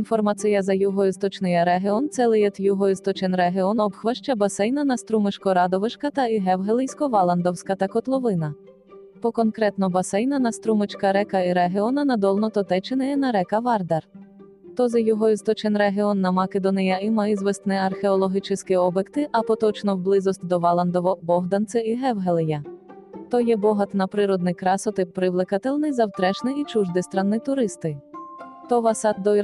Інформація за югоісточний регіон целиєт югоісточен регіон обхваща басейна на Струмишко-Радовишка та Ігевгелийсько-Валандовська та Котловина. По конкретно басейна на Струмичка река і регіона на Долно-Тотечини на река Вардар. То за югоісточен регіон на Македонія іма ізвестне археологічні обекти, а поточно вблизост до Валандово, Богданце і Гевгелия. То є богат на природний красоти, привлекательний завтрешний і чуждестранний туристи. То васад до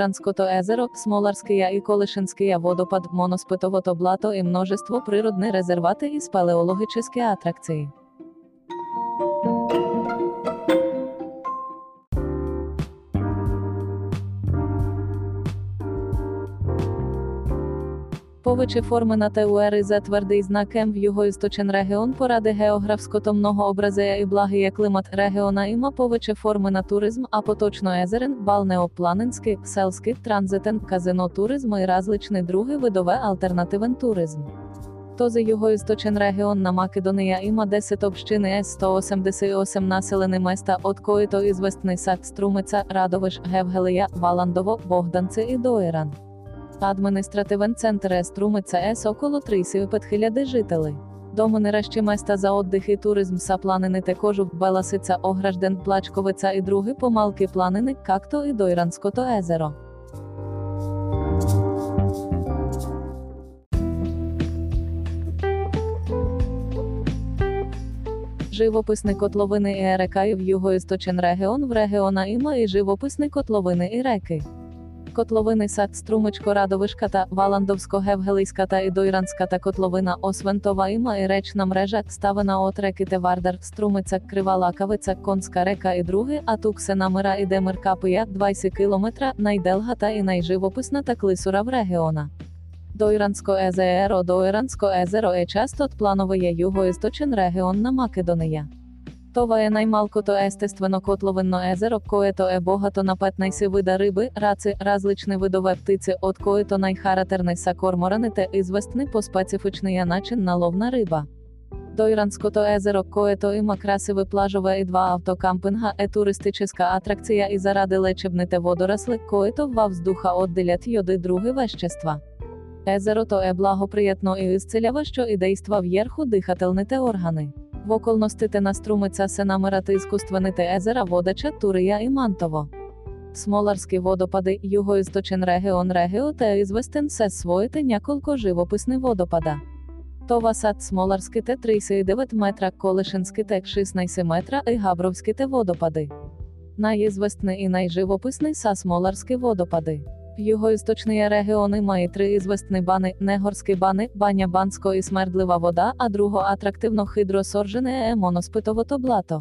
езеро, Смоларския і Колишинския водопад, Моноспитовото блато і множество природних резервати і спелеологічні атракції. Повичі форми на ТУР за твердий знак М в югоісточен регіон поради географськото многообразея і благія климат регіона іма повичі форми на туризм, а поточно езерен, балнеопланинський, селський, транзитен, казино туризм і различний другий видове альтернативен туризм. То за югоісточен регіон на Македонія іма 10 общини С 188 населені места от коїто ізвестний сад Струмиця, Радовиш, Гевгелия, Валандово, Богданці і Доїран. Адміністративен центр Еструмиця С около 35 жителей. Домонеращі места за отдих і туризм са планини також Беласиця, Огражден, Плачковиця і другі помалки планини, както і Дойранското езеро. Живописні котловини і ерекаї в югоісточен регіон в регіона іма і живописні котловини і реки. Котловини сад Струмичко Радовишка та Валандовсько-Гевгелийська та Ідойранська та котловина Освентова і речна мрежа ставина от реки Тевардар, Струмиця, Крива Лакавиця, Конська река і други, а Туксена мира і Демир Капия 20 кілометра, найделга та і найживописна та клисура в регіона. Дойрансько езеро Дойрансько езеро е часто планове югоісточен регіон на Македонія. Е наймалкото естествено котловинно езеро, което е богато на 15 вида риби, раци, различні видове птиці, от което найхарактерний са корморани те ізвестний по специфічний начин наловна риба. Дойранското езеро, което има красиве плажове і два автокампинга, е туристична атракція і заради лечебните водоросли, което ва вздуха отделят йоди други вещества. Езеро то е благоприятно і ісцелява, що і действа в'єрху дихательните органи. В околності те наструмиться се намирати езера Водача, Турия і Мантово. Смоларські водопади, югоісточен регіон регіо та ізвестен се своїте няколко живописні водопада. Това сад Смоларський те 39 метра, Колишинський те 16 метра і Габровський те водопади. Найізвестний і найживописний са Смоларські водопади. Югоісточні регіони має три ізвестні бани, негорські бани, баня бансько і смердлива вода, а друго атрактивно хидросоржене е моноспитовото блато.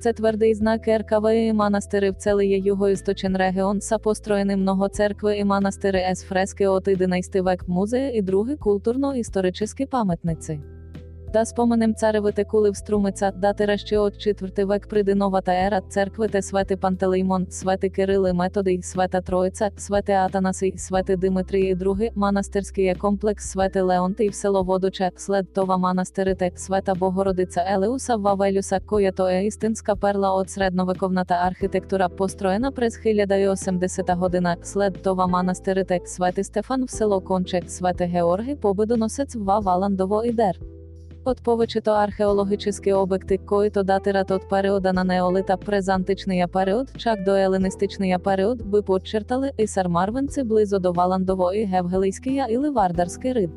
Це твердий знак РКВ і монастири в целиє югоісточен регіон са построєни много церкви і монастири ес фрески от 11 век музеї і другі культурно-історичні пам'ятниці. Да споменем царевите кулив струмиця, дати раще от 4 век придиновата ера, церкви те свети Пантелеймон, свети Кирили Методий, света Троїця, свети Атанасий, свети Димитрій і други, монастирський комплекс свети в село Водоче, след Това монастирите, света Богородиця Елеуса Вавелюса, коя то е істинська перла от средновековната архітектура построєна през 1080 година, след Това монастирите, свети Стефан в село Конче, свети Георгій победоносець в Валандово і От повечето археологічні обекти, коїто датират от періода на неолита презантичний період, чак до еліністичний період, би подчертали і сармарвенці близо до Валандово і Гевгелийськия і Ливардарський рид.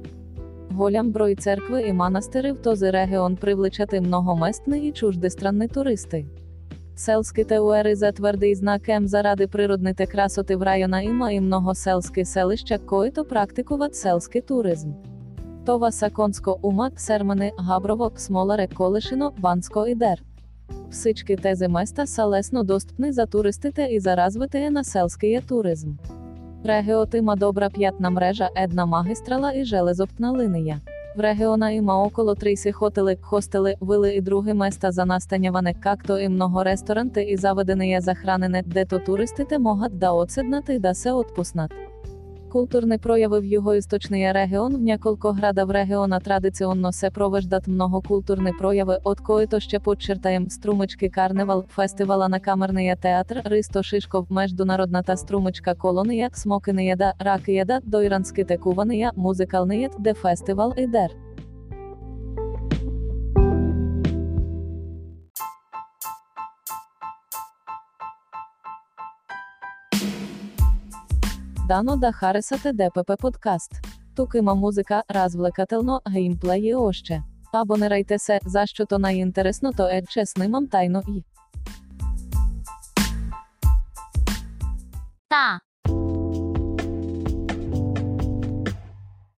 Голям брой церкви і монастири в този регіон привлечати многоместні і чуждестранні туристи. Селські теуери за твердий знак М заради природните красоти в района іма і многоселські селища, коїто практикуват селський туризм. Това Саконсько, Ума, Сермани, Габрово, Смоларе, Колишино, Бансько і Дер. Всички тези места са лесно за туристите і за развитие на селския туризм. Регіот има добра п'ятна мрежа, една магістрала і железоптна линія. В регіона има около 30 хотели, хостели, вили і другі места за настаняване, както і много ресторанти і заведене захранене, де то туристите могат да отседнат і да се отпуснат. Культурні прояви в його істочний регіон в няколко градах регіона традиціонно се провеждат многокультурні прояви, от кої-то ще подчертаєм струмички карневал, фестивала на камерний театр, Ристо Шишков, международна та струмичка колонія, смокинієда, ракієда, дойранські текуванія, музикальнієд, де фестивал ідер. Дано да харесате ДПП подкаст. Тукима музика музика, развлекателно, геймплеї още. Абонирайте се, защо то найінтересно, то е чеснимам тайно і. та